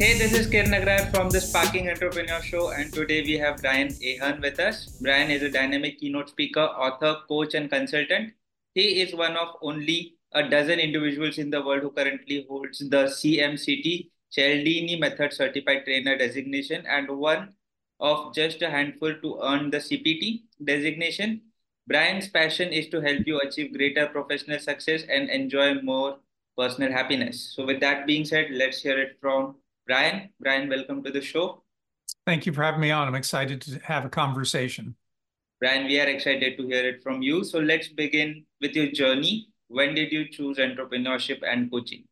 Hey, this is Kiran Nagrar from the Sparking Entrepreneur Show, and today we have Brian Ahearn with us. Brian is a dynamic keynote speaker, author, coach, and consultant. He is one of only a dozen individuals in the world who currently holds the CMCT Cialdini Method Certified Trainer designation and one of just a handful to earn the CPT designation. Brian's passion is to help you achieve greater professional success and enjoy more personal happiness. So, with that being said, let's hear it from Brian. Brian, welcome to the show. Thank you for having me on. I'm excited to have a conversation. Brian, we are excited to hear it from you. So, let's begin with your journey. When did you choose entrepreneurship and coaching?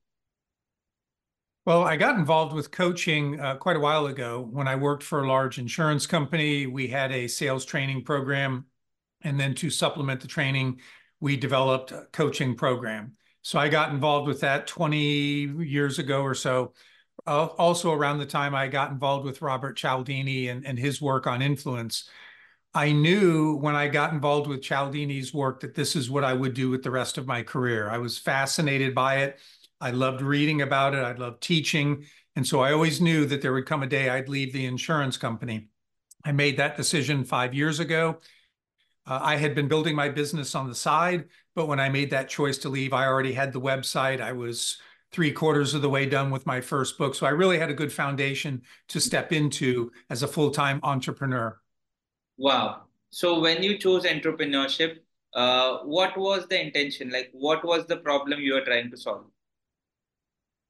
Well, I got involved with coaching uh, quite a while ago when I worked for a large insurance company. We had a sales training program. And then to supplement the training, we developed a coaching program. So I got involved with that 20 years ago or so. Uh, also, around the time I got involved with Robert Cialdini and, and his work on influence, I knew when I got involved with Cialdini's work that this is what I would do with the rest of my career. I was fascinated by it. I loved reading about it. I loved teaching. And so I always knew that there would come a day I'd leave the insurance company. I made that decision five years ago. Uh, I had been building my business on the side, but when I made that choice to leave, I already had the website. I was three quarters of the way done with my first book. So I really had a good foundation to step into as a full time entrepreneur. Wow. So when you chose entrepreneurship, uh, what was the intention? Like, what was the problem you were trying to solve?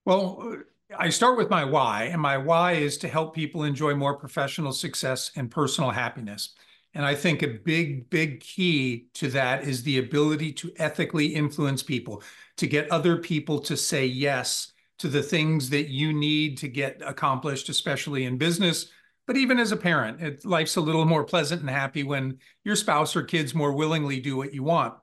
Well, I start with my why, and my why is to help people enjoy more professional success and personal happiness. And I think a big, big key to that is the ability to ethically influence people, to get other people to say yes to the things that you need to get accomplished, especially in business. But even as a parent, it, life's a little more pleasant and happy when your spouse or kids more willingly do what you want.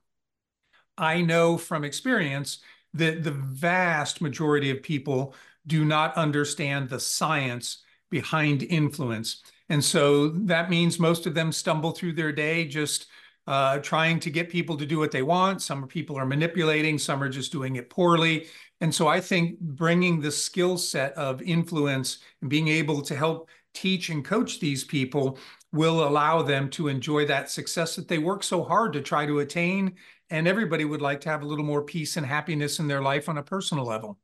I know from experience that the vast majority of people do not understand the science behind influence. And so that means most of them stumble through their day just uh, trying to get people to do what they want. Some people are manipulating, some are just doing it poorly. And so I think bringing the skill set of influence and being able to help teach and coach these people will allow them to enjoy that success that they work so hard to try to attain and everybody would like to have a little more peace and happiness in their life on a personal level.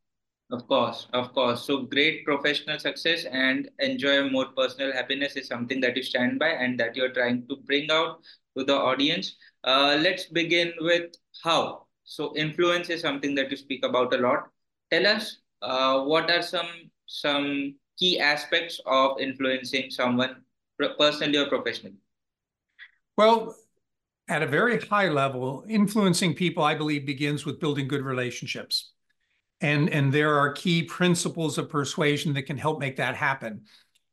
Of course, of course. So great professional success and enjoy more personal happiness is something that you stand by and that you're trying to bring out to the audience. Uh, let's begin with how. So influence is something that you speak about a lot. Tell us uh, what are some some key aspects of influencing someone personally or professionally. Well, at a very high level, influencing people, I believe, begins with building good relationships. And, and there are key principles of persuasion that can help make that happen.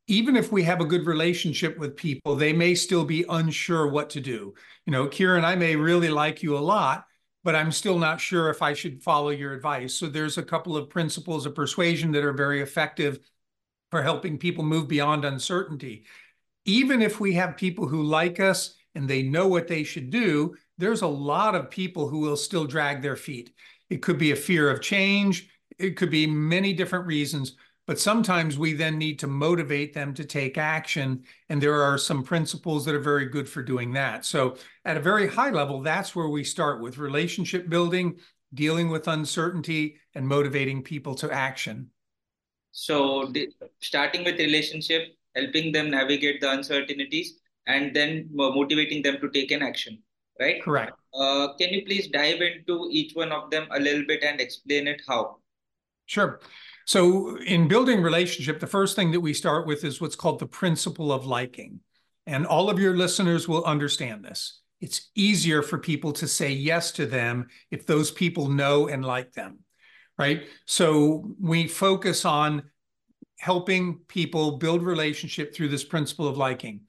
Even if we have a good relationship with people, they may still be unsure what to do. You know, Kiran I may really like you a lot, but I'm still not sure if I should follow your advice. So there's a couple of principles of persuasion that are very effective for helping people move beyond uncertainty. Even if we have people who like us and they know what they should do, there's a lot of people who will still drag their feet. It could be a fear of change, it could be many different reasons, but sometimes we then need to motivate them to take action. And there are some principles that are very good for doing that. So, at a very high level, that's where we start with relationship building, dealing with uncertainty, and motivating people to action. So, starting with relationship, helping them navigate the uncertainties and then motivating them to take an action, right? Correct. Uh, can you please dive into each one of them a little bit and explain it how? Sure. So, in building relationship, the first thing that we start with is what's called the principle of liking. And all of your listeners will understand this. It's easier for people to say yes to them if those people know and like them, right? So, we focus on helping people build relationship through this principle of liking.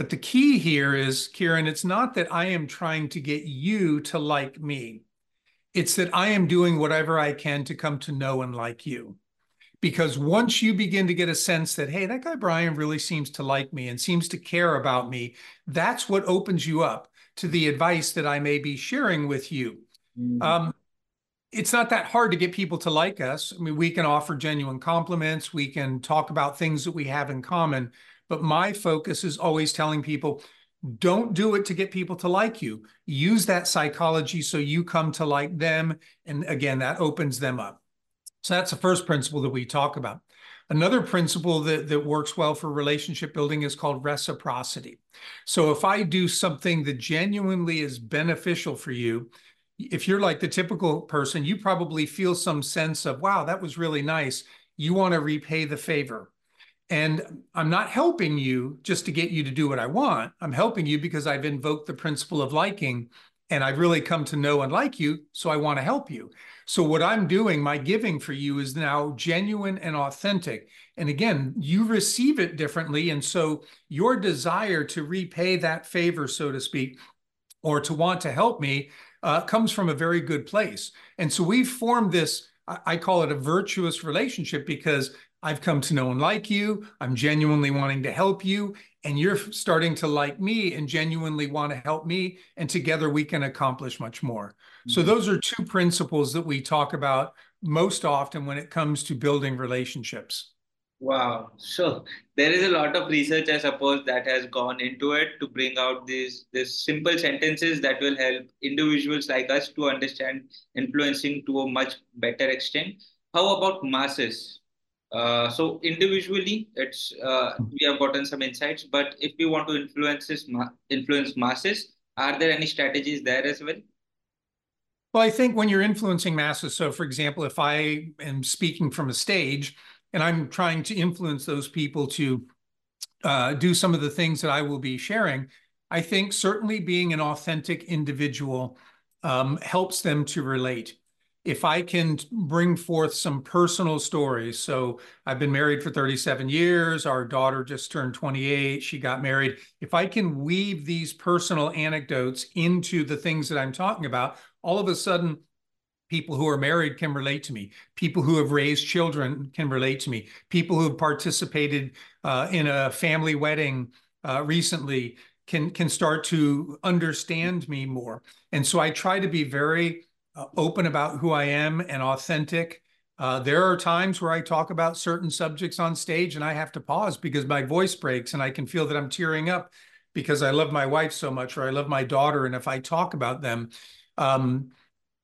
But the key here is, Kiran, it's not that I am trying to get you to like me. It's that I am doing whatever I can to come to know and like you. Because once you begin to get a sense that, hey, that guy Brian really seems to like me and seems to care about me, that's what opens you up to the advice that I may be sharing with you. Mm-hmm. Um, it's not that hard to get people to like us. I mean, we can offer genuine compliments, we can talk about things that we have in common. But my focus is always telling people don't do it to get people to like you. Use that psychology so you come to like them. And again, that opens them up. So that's the first principle that we talk about. Another principle that, that works well for relationship building is called reciprocity. So if I do something that genuinely is beneficial for you, if you're like the typical person, you probably feel some sense of, wow, that was really nice. You want to repay the favor. And I'm not helping you just to get you to do what I want. I'm helping you because I've invoked the principle of liking and I've really come to know and like you. So I want to help you. So what I'm doing, my giving for you is now genuine and authentic. And again, you receive it differently. And so your desire to repay that favor, so to speak, or to want to help me uh, comes from a very good place. And so we've formed this, I call it a virtuous relationship because I've come to know and like you. I'm genuinely wanting to help you. And you're starting to like me and genuinely want to help me. And together we can accomplish much more. Mm-hmm. So, those are two principles that we talk about most often when it comes to building relationships. Wow. So there is a lot of research, I suppose, that has gone into it to bring out these these simple sentences that will help individuals like us to understand influencing to a much better extent. How about masses? Uh, so individually, it's uh, we have gotten some insights, but if we want to influence this ma- influence masses, are there any strategies there as well? Well, I think when you're influencing masses, so for example, if I am speaking from a stage and I'm trying to influence those people to uh, do some of the things that I will be sharing, I think certainly being an authentic individual um, helps them to relate. If I can bring forth some personal stories, so I've been married for 37 years, our daughter just turned 28, she got married. If I can weave these personal anecdotes into the things that I'm talking about, all of a sudden People who are married can relate to me. People who have raised children can relate to me. People who have participated uh, in a family wedding uh, recently can can start to understand me more. And so I try to be very uh, open about who I am and authentic. Uh, there are times where I talk about certain subjects on stage and I have to pause because my voice breaks and I can feel that I'm tearing up because I love my wife so much or I love my daughter. And if I talk about them, um,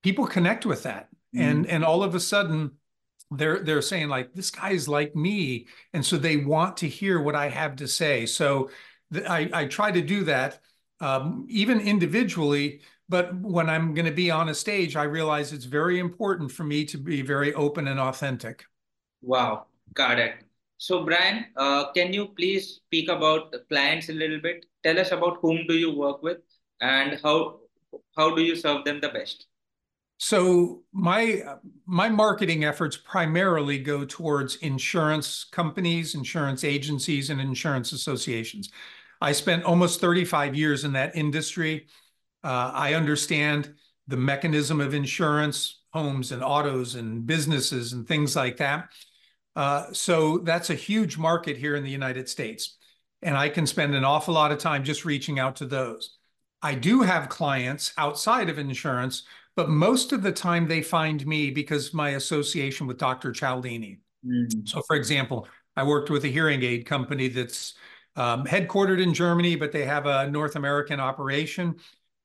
people connect with that mm. and and all of a sudden they're they're saying like this guy is like me and so they want to hear what i have to say so th- i i try to do that um, even individually but when i'm going to be on a stage i realize it's very important for me to be very open and authentic. Wow. Got it. So brian uh, can you please speak about clients a little bit? Tell us about whom do you work with and how how do you serve them the best? So my my marketing efforts primarily go towards insurance companies, insurance agencies, and insurance associations. I spent almost 35 years in that industry. Uh, I understand the mechanism of insurance, homes and autos and businesses and things like that. Uh, so that's a huge market here in the United States. And I can spend an awful lot of time just reaching out to those. I do have clients outside of insurance but most of the time they find me because of my association with Dr. Cialdini. Mm. So, for example, I worked with a hearing aid company that's um, headquartered in Germany, but they have a North American operation.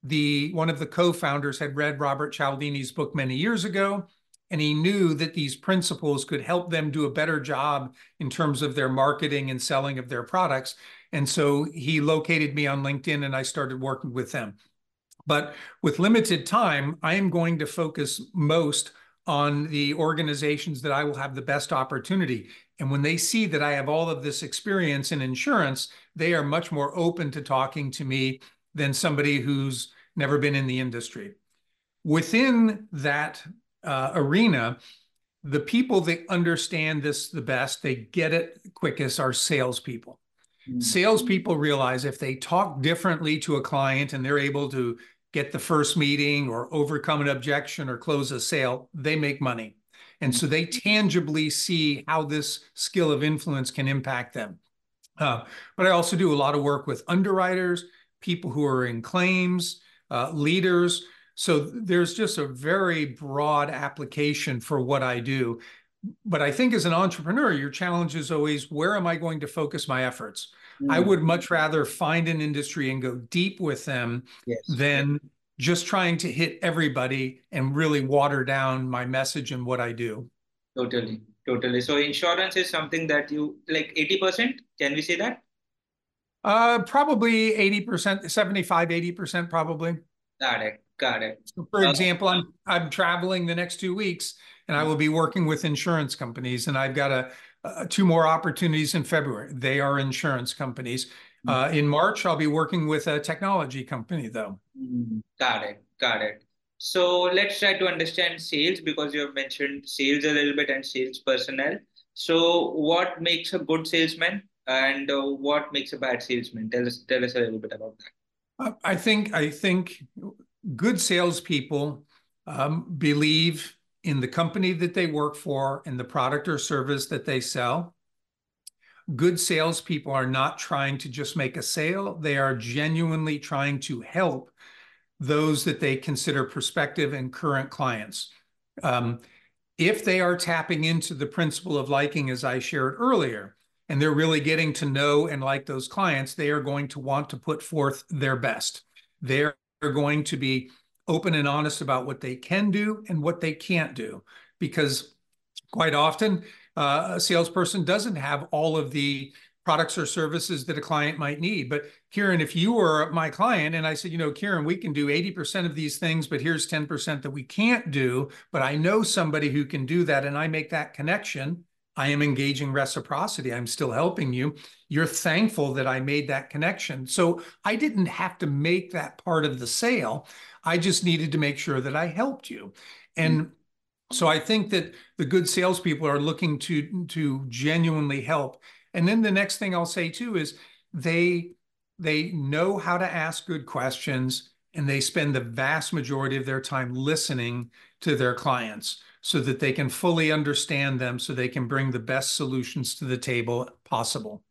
The one of the co-founders had read Robert Cialdini's book many years ago, and he knew that these principles could help them do a better job in terms of their marketing and selling of their products. And so he located me on LinkedIn, and I started working with them. But with limited time, I am going to focus most on the organizations that I will have the best opportunity. And when they see that I have all of this experience in insurance, they are much more open to talking to me than somebody who's never been in the industry. Within that uh, arena, the people that understand this the best, they get it quickest, are salespeople. Mm-hmm. Salespeople realize if they talk differently to a client and they're able to get the first meeting or overcome an objection or close a sale, they make money. And so they tangibly see how this skill of influence can impact them. Uh, but I also do a lot of work with underwriters, people who are in claims, uh, leaders. So there's just a very broad application for what I do. But I think as an entrepreneur, your challenge is always where am I going to focus my efforts? Mm. I would much rather find an industry and go deep with them yes. than just trying to hit everybody and really water down my message and what I do. Totally. Totally. So insurance is something that you like 80%. Can we say that? Uh, probably 80%, 75, 80% probably. Got it. Got it. So for example, I'm I'm traveling the next two weeks and I will be working with insurance companies and I've got a, a two more opportunities in February. They are insurance companies. Mm-hmm. Uh, in March, I'll be working with a technology company though. Mm-hmm. Got it. Got it. So let's try to understand sales because you have mentioned sales a little bit and sales personnel. So what makes a good salesman and uh, what makes a bad salesman? Tell us tell us a little bit about that. Uh, I think I think good salespeople um, believe in the company that they work for and the product or service that they sell. Good salespeople are not trying to just make a sale; they are genuinely trying to help those that they consider prospective and current clients. Um, if they are tapping into the principle of liking, as I shared earlier, and they're really getting to know and like those clients, they are going to want to put forth their best. They're going to be open and honest about what they can do and what they can't do, because quite often uh, a salesperson doesn't have all of the products or services that a client might need. But Kiran, if you were my client and I said, you know, Kiran, we can do 80% of these things, but here's 10% that we can't do, but I know somebody who can do that and I make that connection, I am engaging reciprocity. I'm still helping you. You're thankful that I made that connection. So I didn't have to make that part of the sale. I just needed to make sure that I helped you. And mm-hmm. so I think that the good salespeople are looking to to genuinely help and then the next thing I'll say too is they they know how to ask good questions and they spend the vast majority of their time listening to their clients so that they can fully understand them so they can bring the best solutions to the table possible.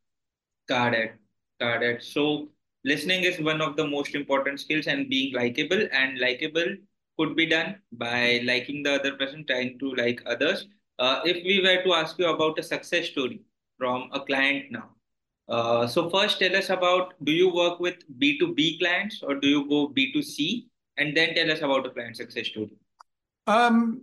Got it. Got it. So listening is one of the most important skills and being likable and likable could be done by liking the other person, trying to like others. Uh, if we were to ask you about a success story, from a client now. Uh, so first tell us about, do you work with B2B clients or do you go B2C? And then tell us about a client success story. Um,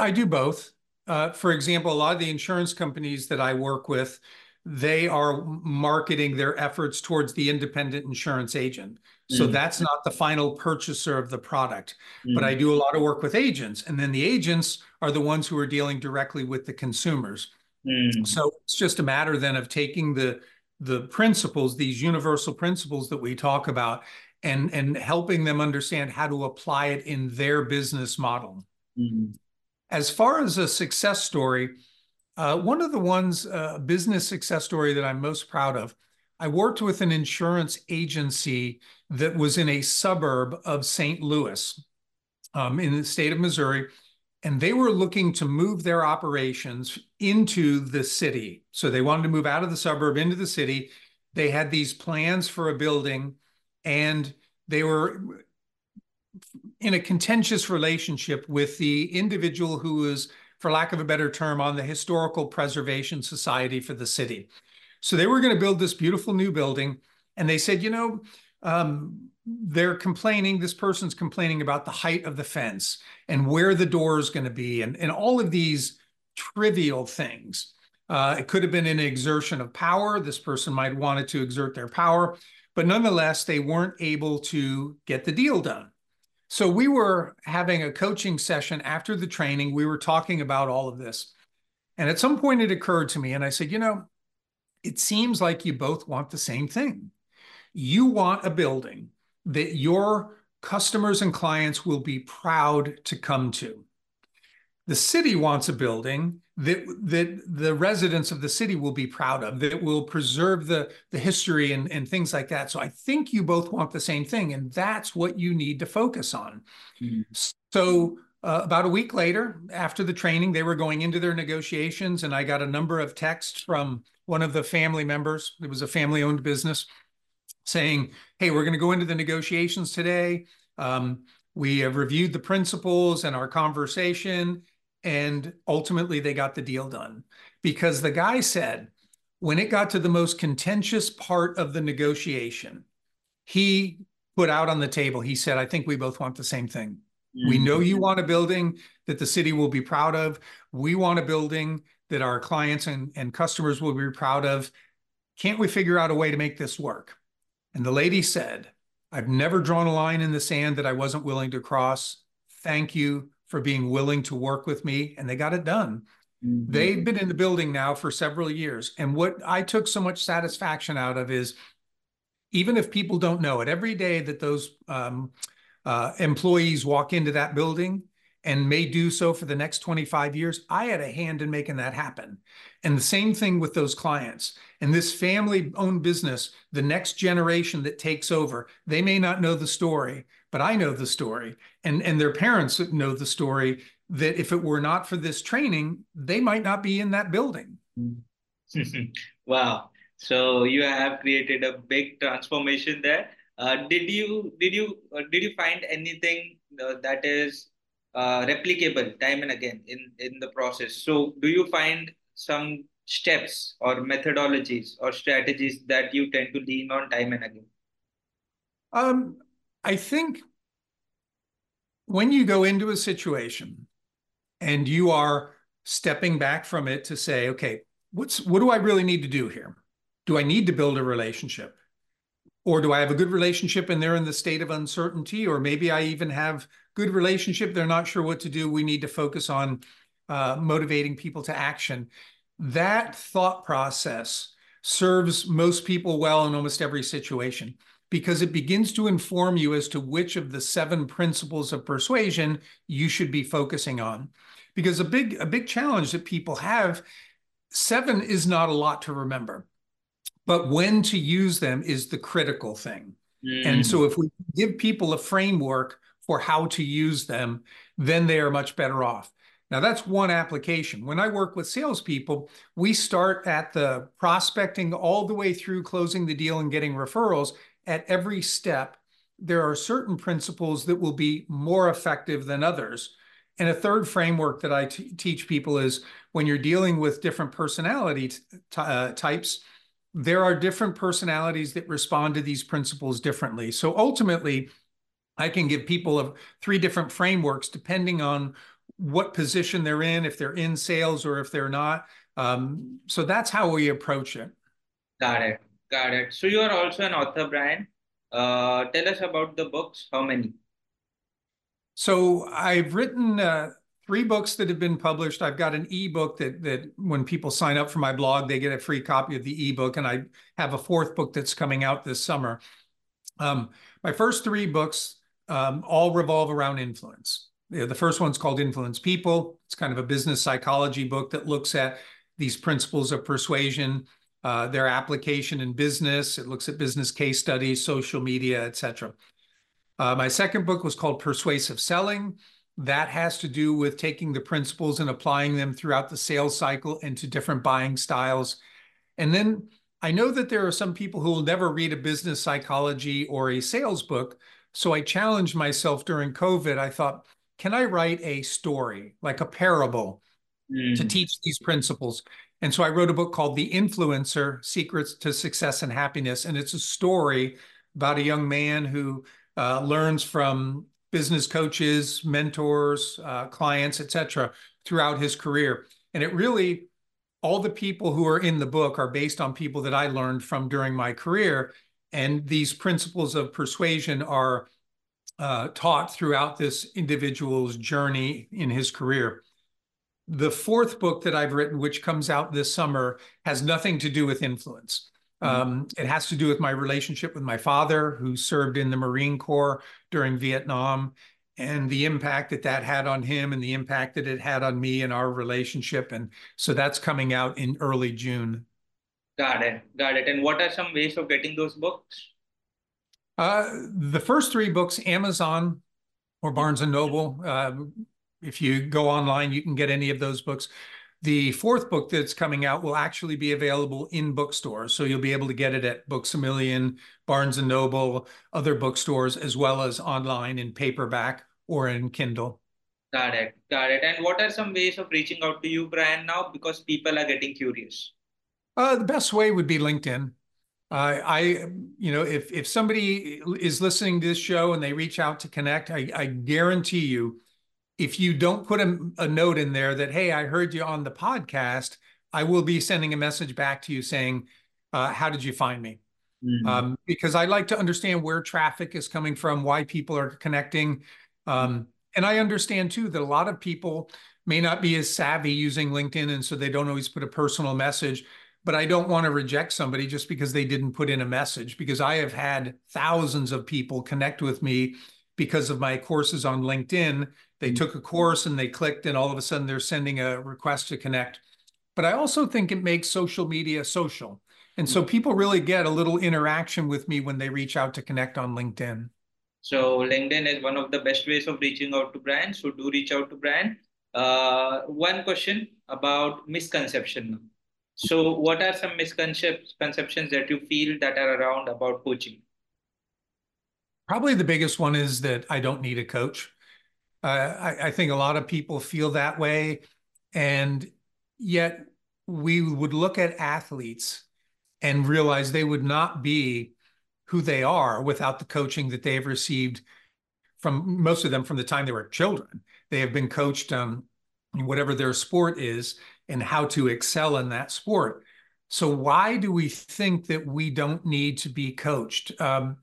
I do both. Uh, for example, a lot of the insurance companies that I work with, they are marketing their efforts towards the independent insurance agent. So mm. that's not the final purchaser of the product. Mm. But I do a lot of work with agents. And then the agents are the ones who are dealing directly with the consumers. Mm. So it's just a matter then of taking the the principles, these universal principles that we talk about, and and helping them understand how to apply it in their business model. Mm. As far as a success story, uh, one of the ones uh, business success story that I'm most proud of. I worked with an insurance agency that was in a suburb of St. Louis, um, in the state of Missouri, and they were looking to move their operations into the city. So they wanted to move out of the suburb into the city. They had these plans for a building, and they were in a contentious relationship with the individual who was, for lack of a better term, on the Historical Preservation Society for the city. So they were going to build this beautiful new building, and they said, you know, um, they're complaining this person's complaining about the height of the fence and where the door is going to be and, and all of these trivial things. Uh, it could have been an exertion of power. This person might wanted to exert their power but nonetheless they weren't able to get the deal done. So we were having a coaching session after the training. We were talking about all of this. And at some point it occurred to me and i said you know it seems like you both want the same thing you want a building that your customers and clients will be proud to come to. The city wants a building that that the residents of the city will be proud of, that will preserve the, the history and, and things like that. So I think you both want the same thing, and that's what you need to focus on. Mm-hmm. So uh, about a week later, after the training, they were going into their negotiations, and I got a number of texts from one of the family members. It was a family-owned business saying, hey, we're going to go into the negotiations today. Um, We have reviewed the principles and our conversation, and ultimately they got the deal done because the guy said when it got to the most contentious part of the negotiation, he put out on the table, he said, I think we both want the same thing. Mm-hmm. We know you want a building that the city will be proud of. We want a building that our clients and, and customers will be proud of. Can't we figure out a way to make this work? And the lady said, I've never drawn a line in the sand that I wasn't willing to cross. Thank you for being willing to work with me. And they got it done. Mm-hmm. They've been in the building now for several years. And what I took so much satisfaction out of is even if people don't know it, every day that those um, uh, employees walk into that building and may do so for the next 25 years, I had a hand in making that happen. And the same thing with those clients. And this family owned business, the next generation that takes over, they may not know the story, but I know the story. And, and their parents know the story that if it were not for this training, they might not be in that building. wow. So you have created a big transformation there. Uh, did you did you uh, did you find anything uh, that is uh, replicable time and again in in the process? So do you find some steps or methodologies or strategies that you tend to lean on time and again? Um, I think when you go into a situation and you are stepping back from it to say, okay, what's what do I really need to do here? do I need to build a relationship? Or do I have a good relationship and they're in the state of uncertainty? Or maybe I even have good relationship, they're not sure what to do. We need to focus on uh, motivating people to action. That thought process serves most people well in almost every situation because it begins to inform you as to which of the seven principles of persuasion you should be focusing on. Because a big a big challenge that people have, seven is not a lot to remember but when to use them is the critical thing. Mm. And so if we give people a framework for how to use them, then they are much better off. Now, that's one application. When I work with salespeople, we start at the prospecting all the way through closing the deal and getting referrals. At every step, there are certain principles that will be more effective than others. And a third framework that I teach people is when you're dealing with different personality uh, types, there are different personalities that respond to these principles differently. So ultimately, I can give people of three different frameworks depending on what position they're in, if they're in sales or if they're not. Um, so that's how we approach it. Got it. Got it. So you are also an author, Brian. Uh, tell us about the books. How many? So I've written uh, three books that have been published. I've got an ebook that that when people sign up for my blog, they get a free copy of the ebook, and I have a fourth book that's coming out this summer. Um, my first three books um, all revolve around influence. The first one's called Influence People. It's kind of a business psychology book that looks at these principles of persuasion, uh, their application in business. It looks at business case studies, social media, etc. Uh, my second book was called Persuasive Selling. That has to do with taking the principles and applying them throughout the sales cycle into different buying styles. And then I know that there are some people who will never read a business psychology or a sales book. So I challenged myself during COVID. I thought, can I write a story, like a parable, mm. to teach these principles? And so I wrote a book called The Influencer Secrets to Success and Happiness. And it's a story about a young man who uh, learns from business coaches, mentors, uh, clients, etc., throughout his career. And it really, all the people who are in the book are based on people that I learned from during my career. And these principles of persuasion are uh, taught throughout this individual's journey in his career. The fourth book that I've written, which comes out this summer, has nothing to do with influence. Mm-hmm. Um, it has to do with my relationship with my father, who served in the Marine Corps during Vietnam, and the impact that that had on him, and the impact that it had on me and our relationship. And so that's coming out in early June. Got it. Got it. And what are some ways of getting those books? Uh, the first three books, Amazon or Barnes and Noble. Uh, if you go online, you can get any of those books. The fourth book that's coming out will actually be available in bookstores. So you'll be able to get it at Books a Million, Barnes and Noble, other bookstores, as well as online in paperback or in Kindle. Got it. Got it. And what are some ways of reaching out to you, Brian, now? Because people are getting curious. Uh, the best way would be LinkedIn. Uh, I, you know, if if somebody is listening to this show and they reach out to connect, I, I guarantee you, if you don't put a, a note in there that hey, I heard you on the podcast, I will be sending a message back to you saying, uh, "How did you find me?" Mm-hmm. Um, because I like to understand where traffic is coming from, why people are connecting. Um, and I understand too that a lot of people may not be as savvy using LinkedIn, and so they don't always put a personal message. But I don't want to reject somebody just because they didn't put in a message, because I have had thousands of people connect with me because of my courses on LinkedIn. They mm-hmm. took a course and they clicked, and all of a sudden they're sending a request to connect. But I also think it makes social media social. And so mm-hmm. people really get a little interaction with me when they reach out to connect on LinkedIn. So LinkedIn is one of the best ways of reaching out to Brian. So do reach out to Brian. Uh, one question about misconception. So what are some misconceptions that you feel that are around about coaching? Probably the biggest one is that I don't need a coach. Uh, I, I think a lot of people feel that way. And yet we would look at athletes and realize they would not be who they are without the coaching that they've received from most of them from the time they were children. They have been coached on whatever their sport is and how to excel in that sport. So why do we think that we don't need to be coached? Um,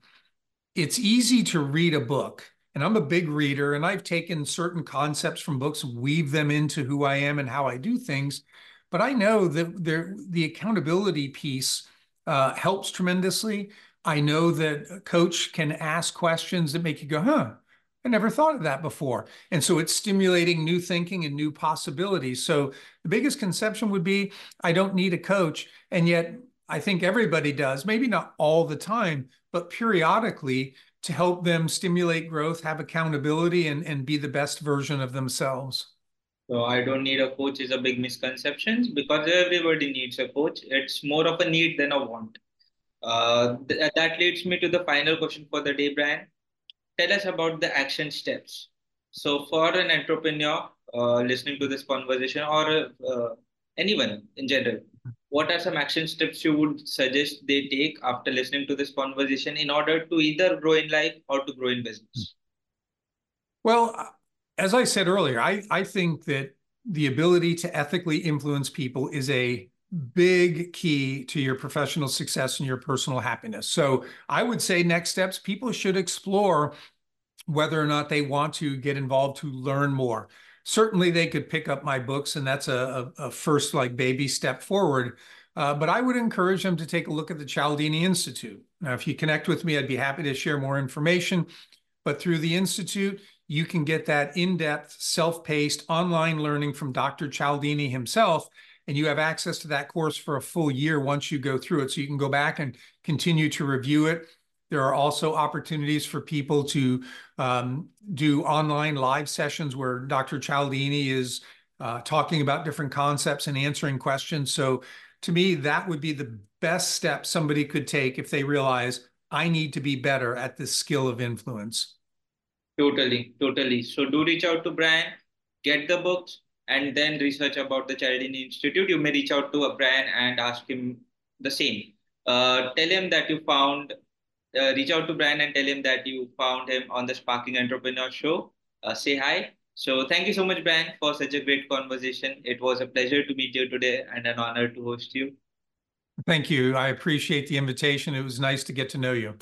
it's easy to read a book, and I'm a big reader, and I've taken certain concepts from books, weave them into who I am and how I do things. But I know that there, the accountability piece uh, helps tremendously. I know that a coach can ask questions that make you go, huh, I never thought of that before. And so it's stimulating new thinking and new possibilities. So the biggest conception would be I don't need a coach. And yet I think everybody does, maybe not all the time, but periodically to help them stimulate growth, have accountability, and, and be the best version of themselves. So I don't need a coach is a big misconception because everybody needs a coach. It's more of a need than a want. Uh, th- that leads me to the final question for the day, Brian. Tell us about the action steps. So, for an entrepreneur uh, listening to this conversation or uh, anyone in general, what are some action steps you would suggest they take after listening to this conversation in order to either grow in life or to grow in business? Well, as I said earlier, I, I think that the ability to ethically influence people is a big key to your professional success and your personal happiness. So I would say next steps, people should explore whether or not they want to get involved to learn more. Certainly they could pick up my books and that's a, a, first like baby step forward. Uh, but I would encourage them to take a look at the Cialdini Institute. Now, if you connect with me, I'd be happy to share more information. But through the Institute, you can get that in-depth, self-paced online learning from Dr. Cialdini himself and you have access to that course for a full year once you go through it. So you can go back and continue to review it. There are also opportunities for people to um, do online live sessions where Dr. Cialdini is uh, talking about different concepts and answering questions. So to me, that would be the best step somebody could take if they realize I need to be better at this skill of influence. Totally, totally. So do reach out to Brian, get the books, and then research about the Cialdini Institute, you may reach out to a Brian and ask him the same. Uh, tell him that you found, uh, reach out to Brian and tell him that you found him on the Sparking Entrepreneur Show. Uh, say hi. So thank you so much, Brian, for such a great conversation. It was a pleasure to meet you today and an honor to host you. Thank you. I appreciate the invitation. It was nice to get to know you.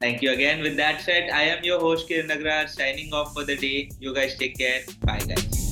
Thank you again. With that said, I am your host, Kiran Nagrar, signing off for the day. You guys take care. Bye, guys.